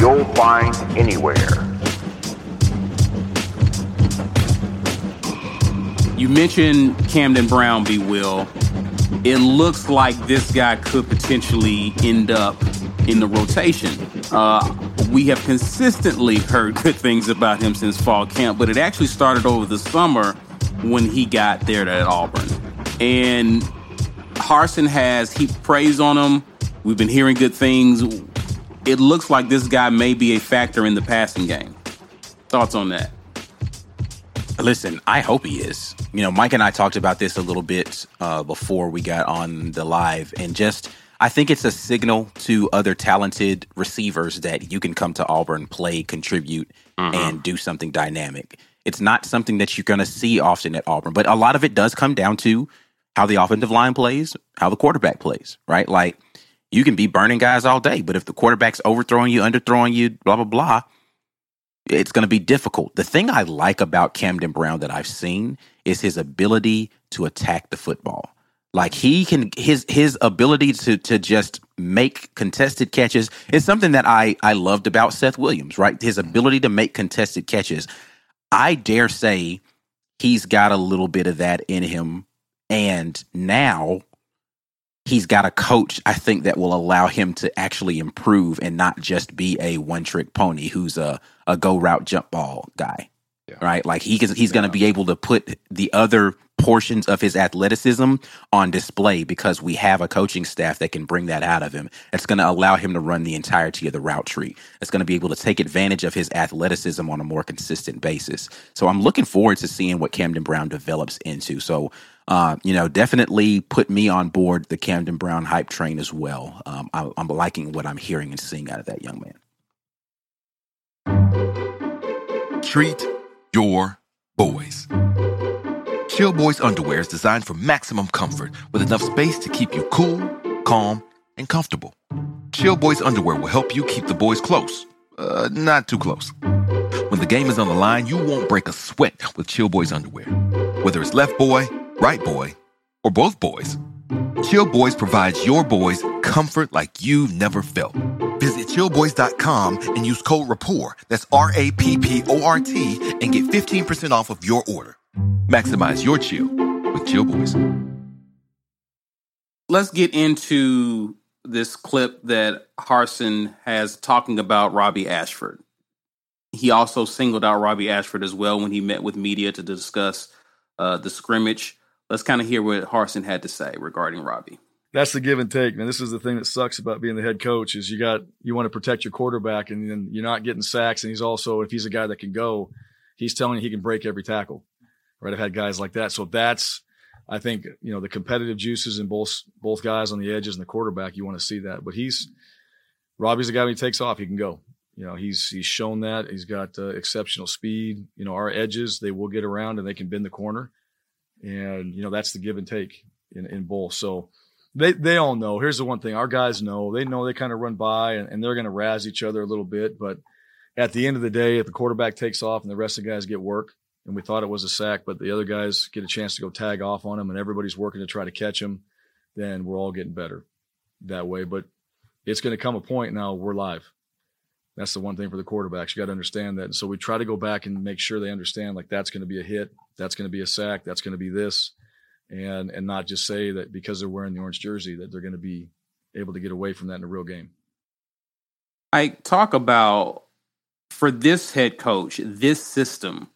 you'll find anywhere. You mentioned Camden Brown, B. Will. It looks like this guy could potentially end up in the rotation. Uh, we have consistently heard good things about him since fall camp, but it actually started over the summer when he got there at Auburn. And Harsin has he praised on him. We've been hearing good things. It looks like this guy may be a factor in the passing game. Thoughts on that? Listen, I hope he is. You know, Mike and I talked about this a little bit uh, before we got on the live, and just I think it's a signal to other talented receivers that you can come to Auburn, play, contribute, Mm-hmm. and do something dynamic. It's not something that you're going to see often at Auburn, but a lot of it does come down to how the offensive line plays, how the quarterback plays, right? Like you can be burning guys all day, but if the quarterback's overthrowing you, underthrowing you, blah blah blah, it's going to be difficult. The thing I like about Camden Brown that I've seen is his ability to attack the football. Like he can his his ability to to just make contested catches is something that I I loved about Seth Williams, right? His mm-hmm. ability to make contested catches. I dare say he's got a little bit of that in him and now he's got a coach I think that will allow him to actually improve and not just be a one trick pony who's a a go route jump ball guy. Right? Like he can, he's going to be able to put the other portions of his athleticism on display because we have a coaching staff that can bring that out of him. It's going to allow him to run the entirety of the route tree. It's going to be able to take advantage of his athleticism on a more consistent basis. So I'm looking forward to seeing what Camden Brown develops into. So uh, you know, definitely put me on board the Camden Brown hype train as well. Um, I, I'm liking what I'm hearing and seeing out of that young man. Treat your boys. Chill Boys underwear is designed for maximum comfort with enough space to keep you cool, calm, and comfortable. Chill Boys underwear will help you keep the boys close, uh, not too close. When the game is on the line, you won't break a sweat with Chill Boys underwear. Whether it's left boy, right boy, or both boys, Chill Boys provides your boys comfort like you've never felt. Visit chillboys.com and use code RAPPORT, that's R A P P O R T, and get 15% off of your order. Maximize your chill with Chill Boys. Let's get into this clip that Harsin has talking about Robby Ashford. He also singled out Robby Ashford as well when he met with media to discuss uh, the scrimmage. Let's kind of hear what Harsin had to say regarding Robby. That's the give and take, man. This is the thing that sucks about being the head coach is you got you want to protect your quarterback and then you're not getting sacks and he's also if he's a guy that can go, he's telling you he can break every tackle. Right? I've had guys like that. So that's I think, you know, the competitive juices in both both guys on the edges and the quarterback, you want to see that. But he's Robby's a guy when he takes off, he can go. You know, he's he's shown that. He's got uh, exceptional speed. You know, our edges, they will get around and they can bend the corner. And, you know, that's the give and take in, in both. So they they all know. Here's the one thing: our guys know. They know they kind of run by and, and they're going to razz each other a little bit. But at the end of the day, if the quarterback takes off and the rest of the guys get work, and we thought it was a sack, but the other guys get a chance to go tag off on him, and everybody's working to try to catch him, then we're all getting better that way. But it's going to come a point now we're live. That's the one thing for the quarterbacks. You got to understand that. And so we try to go back and make sure they understand like that's going to be a hit, that's going to be a sack, that's going to be this and and not just say that because they're wearing the orange jersey that they're going to be able to get away from that in a real game. I talk about for this head coach, this system.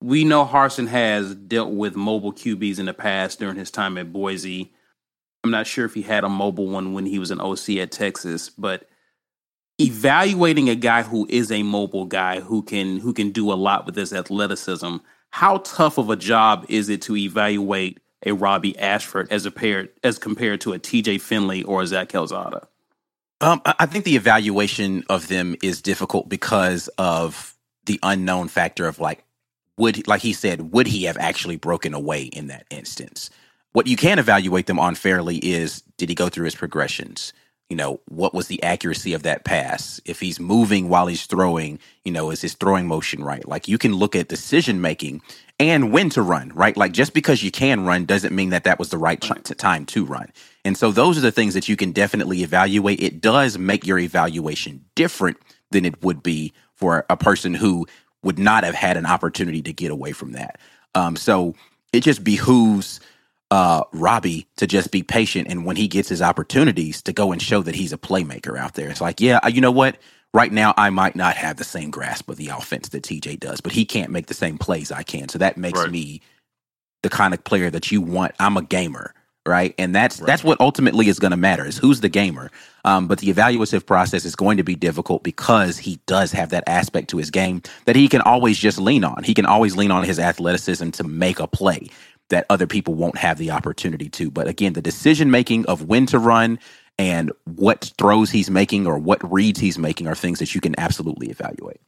We know Harsin has dealt with mobile QBs in the past during his time at Boise. I'm not sure if he had a mobile one when he was an OC at Texas, but evaluating a guy who is a mobile guy who can who can do a lot with his athleticism, how tough of a job is it to evaluate a Robby Ashford as a pair as compared to a TJ Finley or a Zach Calzada? Um, I think the evaluation of them is difficult because of the unknown factor of like, would like he said, would he have actually broken away in that instance? What you can evaluate them on fairly is did he go through his progressions? You know, what was the accuracy of that pass? If he's moving while he's throwing, you know, is his throwing motion right? Like you can look at decision making and when to run, right? Like just because you can run doesn't mean that that was the right ch- time to run. And so those are the things that you can definitely evaluate. It does make your evaluation different than it would be for a person who would not have had an opportunity to get away from that. Um, so it just behooves uh, Robby to just be patient and when he gets his opportunities to go and show that he's a playmaker out there. It's like, yeah, you know what? right now I might not have the same grasp of the offense that TJ does, but he can't make the same plays I can. So that makes right. me the kind of player that you want. I'm a gamer, right? And that's right. that's what ultimately is going to matter is who's the gamer. Um, but the evaluative process is going to be difficult because he does have that aspect to his game that he can always just lean on. He can always lean on his athleticism to make a play that other people won't have the opportunity to. But again, the decision making of when to run, and what throws he's making or what reads he's making are things that you can absolutely evaluate.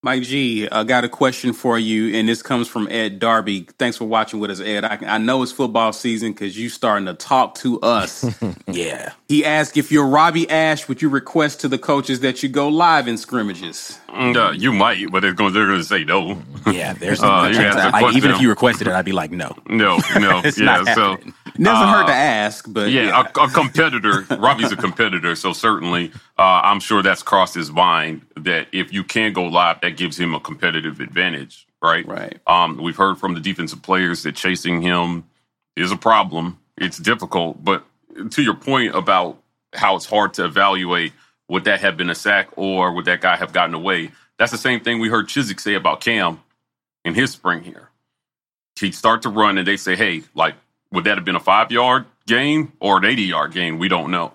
Mike G, I got a question for you, and this comes from Ed Darby. Thanks for watching with us, Ed. I, I know it's football season because you starting to talk to us. yeah. He asked if you're Robby Ash, would you request to the coaches that you go live in scrimmages? Mm, uh, you might, but they're going they're to say no. Yeah, there's uh, like, even if you requested it, I'd be like, no, no, no. yeah, so it doesn't uh, hurt to ask, but yeah, yeah. A, a, competitor. Robby's a competitor, so certainly, uh, I'm sure that's crossed his mind that if you can go live, that gives him a competitive advantage, right? Right. Um, we've heard from the defensive players that chasing him is a problem. It's difficult, but to your point about how it's hard to evaluate would that have been a sack or would that guy have gotten away? That's the same thing we heard Chizik say about Cam in his spring here. He'd start to run and they say, hey, like would that have been a five yard gain or an 80 yard gain? We don't know.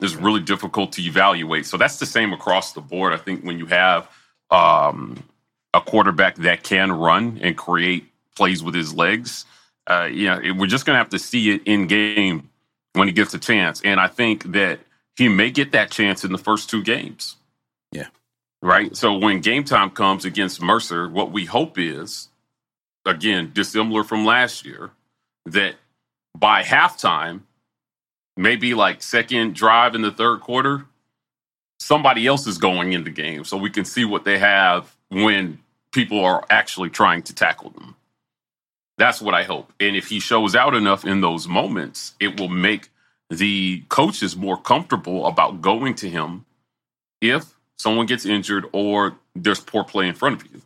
It's really difficult to evaluate. So that's the same across the board. I think when you have um, a quarterback that can run and create plays with his legs, uh, you know, we're just going to have to see it in game when he gets a chance. And I think that he may get that chance in the first two games. Yeah. Right. So when game time comes against Mercer, what we hope is, again, dissimilar from last year, that by halftime, maybe like second drive in the third quarter, somebody else is going in the game so we can see what they have when people are actually trying to tackle them. That's what I hope. And if he shows out enough in those moments, it will make the coaches more comfortable about going to him if someone gets injured or there's poor play in front of you.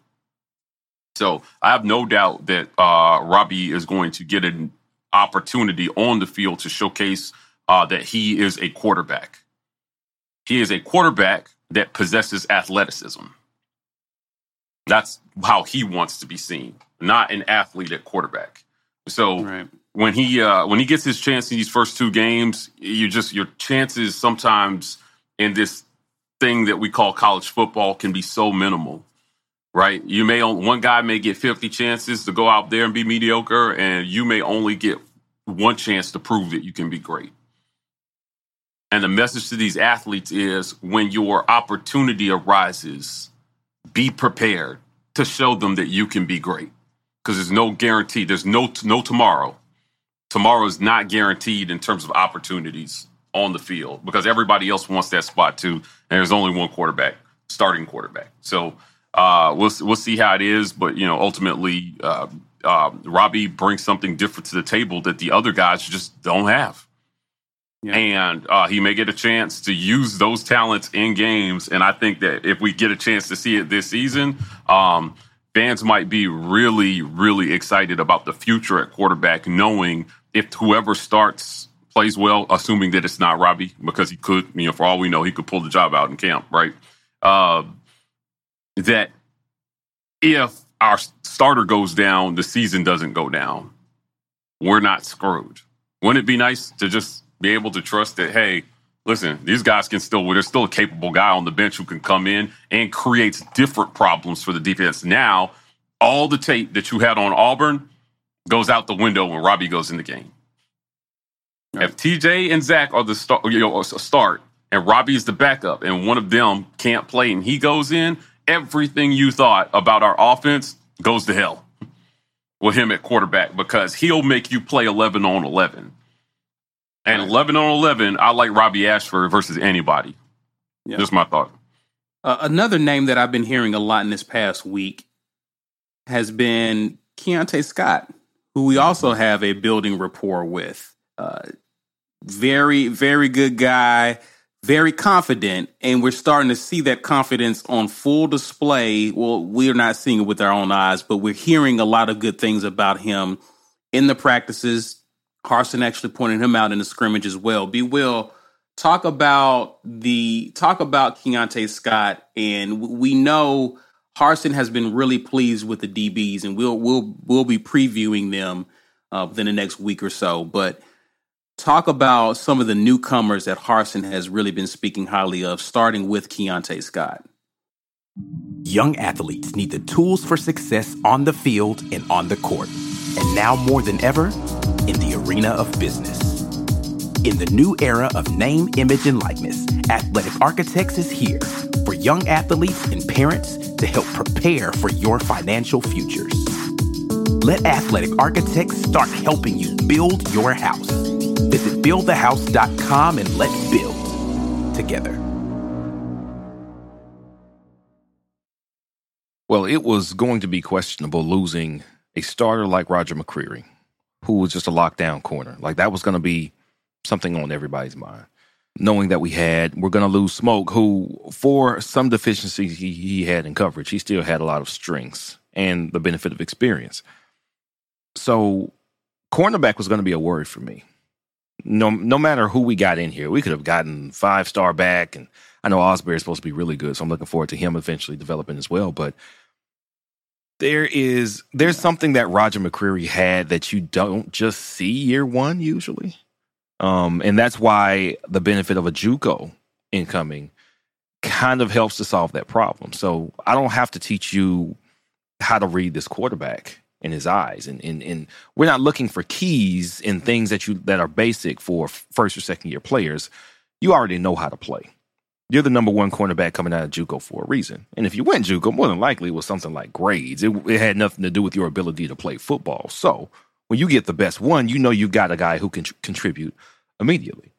So I have no doubt that uh, Robby is going to get an opportunity on the field to showcase uh, that he is a quarterback. He is a quarterback that possesses athleticism. That's how he wants to be seen, not an athlete at quarterback. So right. when he uh, when he gets his chance in these first two games, you just your chances sometimes in this thing that we call college football can be so minimal right? You may one guy may get 50 chances to go out there and be mediocre, and you may only get one chance to prove that you can be great. And the message to these athletes is when your opportunity arises, be prepared to show them that you can be great. Because there's no guarantee, there's no no tomorrow. tomorrow is not guaranteed in terms of opportunities on the field because everybody else wants that spot too, and there's only one quarterback, starting quarterback. So uh, we'll we'll see how it is, but you know, ultimately, uh, uh, Robby brings something different to the table that the other guys just don't have. Yeah. And uh, he may get a chance to use those talents in games. And I think that if we get a chance to see it this season, um, fans might be really, really excited about the future at quarterback, knowing if whoever starts plays well, assuming that it's not Robby, because he could, you know, for all we know, he could pull the job out in camp, right? Uh, that if our starter goes down, the season doesn't go down. We're not screwed. Wouldn't it be nice to just be able to trust that, hey, listen, these guys can still, there's still a capable guy on the bench who can come in and creates different problems for the defense. Now, all the tape that you had on Auburn goes out the window when Robby goes in the game. If TJ and Zach are the start, you know, start, and Robby's the backup, and one of them can't play, and he goes in, everything you thought about our offense goes to hell with him at quarterback because he'll make you play 11 on 11. And 11 on 11, I like Robby Ashford versus anybody. Yeah. Just my thought. Uh, another name that I've been hearing a lot in this past week has been Keionte Scott, who we also have a building rapport with. Uh, very, very good guy, very confident, and we're starting to see that confidence on full display. Well, we're not seeing it with our own eyes, but we're hearing a lot of good things about him in the practices, Harsin actually pointed him out in the scrimmage as well. Be Will, talk about the talk about Keionte Scott, and we know Harsin has been really pleased with the DBs, and we'll we'll we'll be previewing them uh, within the next week or so. But talk about some of the newcomers that Harsin has really been speaking highly of, starting with Keionte Scott. Young athletes need the tools for success on the field and on the court, and now more than ever in the arena of business. In the new era of name, image, and likeness, Athletic Architects is here for young athletes and parents to help prepare for your financial futures. Let Athletic Architects start helping you build your house. Visit buildthehouse.com and let's build together. Well, it was going to be questionable losing a starter like Roger McCreary who was just a lockdown corner. Like that was going to be something on everybody's mind. Knowing that we had, we're going to lose Smoke, who, for some deficiencies he, he had in coverage, he still had a lot of strengths and the benefit of experience. So, cornerback was going to be a worry for me. No, no matter who we got in here, we could have gotten five star back, and I know Ausberry is supposed to be really good, so I'm looking forward to him eventually developing as well. But there is there's something that Roger McCreary had that you don't just see year one usually. Um, and that's why the benefit of a JUCO incoming kind of helps to solve that problem. So I don't have to teach you how to read this quarterback in his eyes. And, and, and we're not looking for keys in things that you that are basic for first or second year players. You already know how to play you're the number one cornerback coming out of JUCO for a reason. And if you went JUCO, more than likely it was something like grades. It, it, had nothing to do with your ability to play football. So when you get the best one, you know you got a guy who can tr- contribute immediately.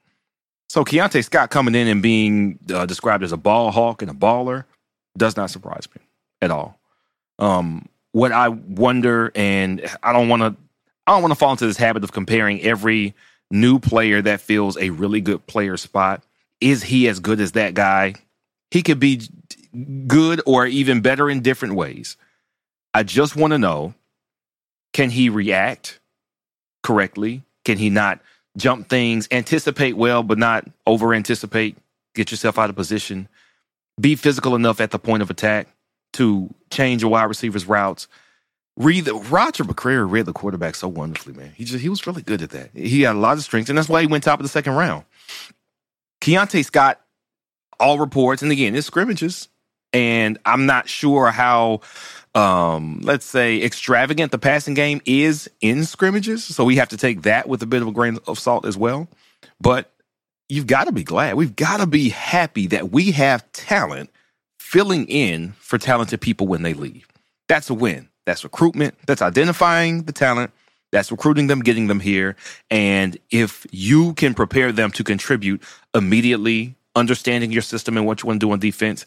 So Keionte Scott coming in and being uh, described as a ball hawk and a baller does not surprise me at all. Um, what I wonder, and I don't want to, I don't want to fall into this habit of comparing every new player that fills a really good player spot is he as good as that guy? He could be good or even better in different ways. I just want to know can he react correctly? Can he not jump things, anticipate well, but not over anticipate, get yourself out of position, be physical enough at the point of attack to change a wide receiver's routes? Read the Roger McCreary read the quarterback so wonderfully, man. He just he was really good at that. He had a lot of strengths, and that's why he went top of the second round. Keionte Scott, all reports, and again, it's scrimmages, and I'm not sure how, um, let's say, extravagant the passing game is in scrimmages. So we have to take that with a bit of a grain of salt as well. But you've got to be glad. We've got to be happy that we have talent filling in for talented people when they leave. That's a win. That's recruitment. That's identifying the talent That's recruiting them, getting them here. And if you can prepare them to contribute immediately, understanding your system and what you want to do on defense,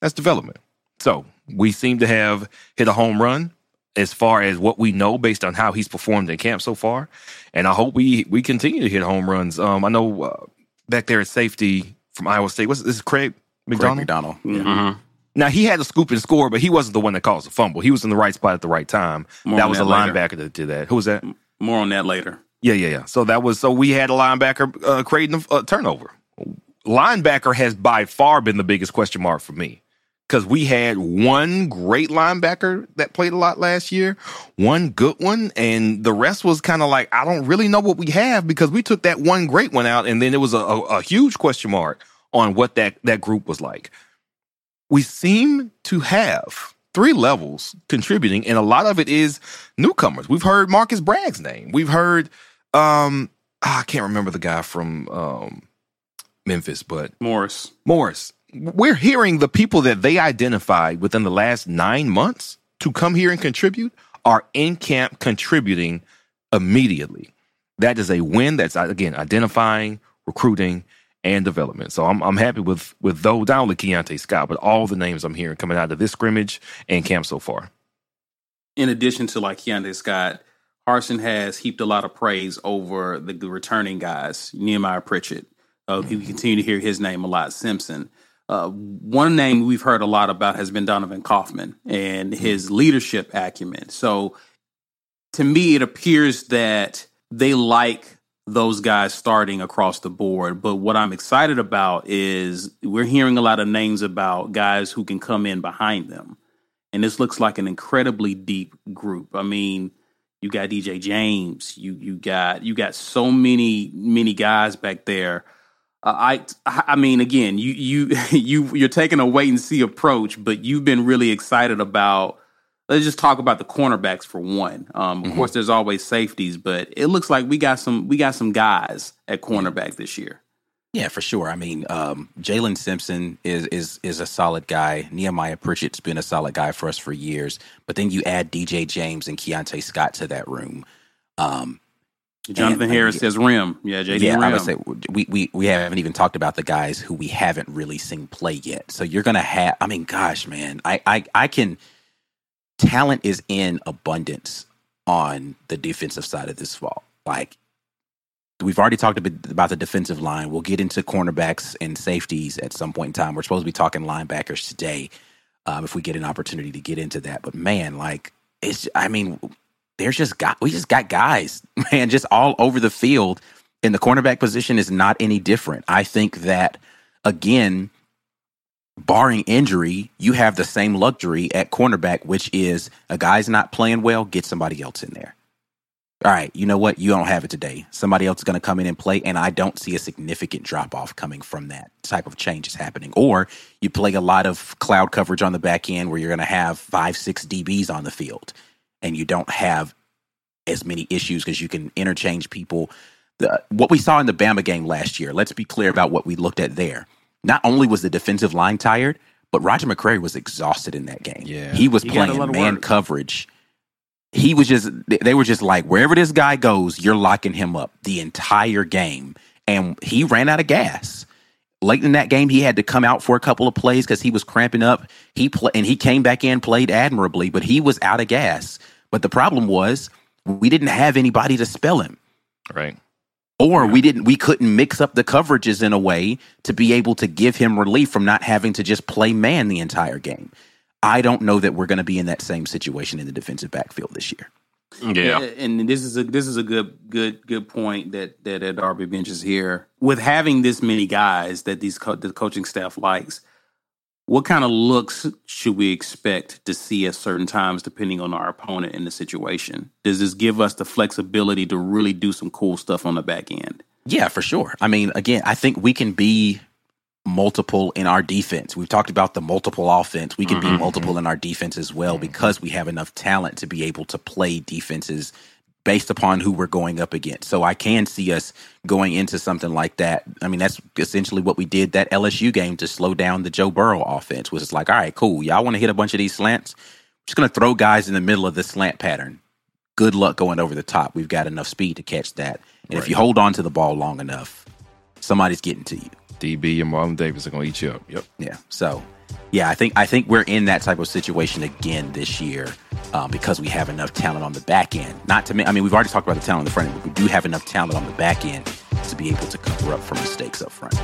that's development. So we seem to have hit a home run as far as what we know based on how he's performed in camp so far. And I hope we we continue to hit home runs. Um, I know uh, back there at safety from Iowa State, what's this? Is Craig McDonald. Craig McDonald. Yeah. Mm-hmm. Now he had a scoop and score, but he wasn't the one that caused the fumble. He was in the right spot at the right time. More that was that a later. linebacker that did that. Who was that? More on that later. Yeah, yeah, yeah. So that was so we had a linebacker uh, creating a uh, turnover. Linebacker has by far been the biggest question mark for me because we had one great linebacker that played a lot last year, one good one, and the rest was kind of like I don't really know what we have because we took that one great one out, and then it was a, a, a huge question mark on what that that group was like. We seem to have three levels contributing, and a lot of it is newcomers. We've heard Marcus Bragg's name. We've heard um ah, I can't remember the guy from um Memphis, but Morris. Morris. We're hearing the people that they identified within the last nine months to come here and contribute are in camp contributing immediately. That is a win. That's again identifying, recruiting, and development. So I'm I'm happy with with those not only Keionte Scott, but all the names I'm hearing coming out of this scrimmage and camp so far. in addition to like Keionte Scott, Harsin has heaped a lot of praise over the, the returning guys, Nehemiah Pritchett. Uh, We continue to hear his name a lot. Simpson. Uh, one name we've heard a lot about has been Donovan Kaufman and his leadership acumen. So, to me, it appears that they like those guys starting across the board. But what I'm excited about is we're hearing a lot of names about guys who can come in behind them and this looks like an incredibly deep group. I mean, you got DJ James, you you got you got so many many guys back there. Uh, I I mean, again, you you you you're taking a wait and see approach, but you've been really excited about. Let's just talk about the cornerbacks for one. Um, of course, there's always safeties, but it looks like we got some we got some guys at cornerback this year. Yeah, for sure. I mean, um, Jaylin Simpson is is is a solid guy. Nehemiah Pritchett's been a solid guy for us for years. But then you add DJ James and Keionte Scott to that room. Um, Jonathan and- Harris says rim. Yeah, JD yeah, rim. I would say we, we we haven't even talked about the guys who we haven't really seen play yet. So you're gonna have. I mean, gosh, man, I I I can. Talent is in abundance on the defensive side of this fall. Like we've already talked a bit about the defensive line. We'll get into cornerbacks and safeties at some point in time. We're supposed to be talking linebackers today, um, if we get an opportunity to get into that. But man, like it's. I mean, there's just got we just got guys, man, just all over the field. And the cornerback position is not any different. I think that again, barring injury, you have the same luxury at cornerback, which is a guy's not playing well, get somebody else in there. All right, you know what? You don't have it today. Somebody else is going to come in and play, and I don't see a significant drop off coming from that type of changes happening. Or you play a lot of cloud coverage on the back end where you're going to have five, six DBs on the field, and you don't have as many issues because you can interchange people. The, what we saw in the Bama game last year, let's be clear about what we looked at there. Not only was the defensive line tired, but Roger McCreary was exhausted in that game. Yeah. He was He playing man work. coverage. He was just, they were just like, wherever this guy goes, you're locking him up the entire game. And he ran out of gas. Late in that game, he had to come out for a couple of plays because he was cramping up. He play, and he came back in, played admirably, but he was out of gas. But the problem was we didn't have anybody to spell him Right. or we didn't we couldn't mix up the coverages in a way to be able to give him relief from not having to just play man the entire game i don't know that we're going to be in that same situation in the defensive backfield this year Yeah. and this is a this is a good good good point that that Ed Darby benches here. With having this many guys that these co- the coaching staff likes, what kind of looks should we expect to see at certain times, depending on our opponent and the situation? Does this give us the flexibility to really do some cool stuff on the back end? yeah for sure. I mean again i think we can be multiple in our defense. We've talked about the multiple offense. We can be mm-hmm. multiple in our defense as well mm-hmm. because we have enough talent to be able to play defenses based upon who we're going up against. So I can see us going into something like that. I mean, that's essentially what we did that LSU game to slow down the Joe Burrow offense. Was it's like, all right, cool, y'all want to hit a bunch of these slants? just going to throw guys in the middle of the slant pattern. good luck going over the top. We've got enough speed to catch that. And if you hold on to the ball long enough, somebody's getting to you. DB and Marlon Davis are going to eat you up. Yep. Yeah. So, yeah, I think I think we're in that type of situation again this year um, because we have enough talent on the back end. Not to, me- I mean, we've already talked about the talent on the front end, but we do have enough talent on the back end to be able to cover up for mistakes up front.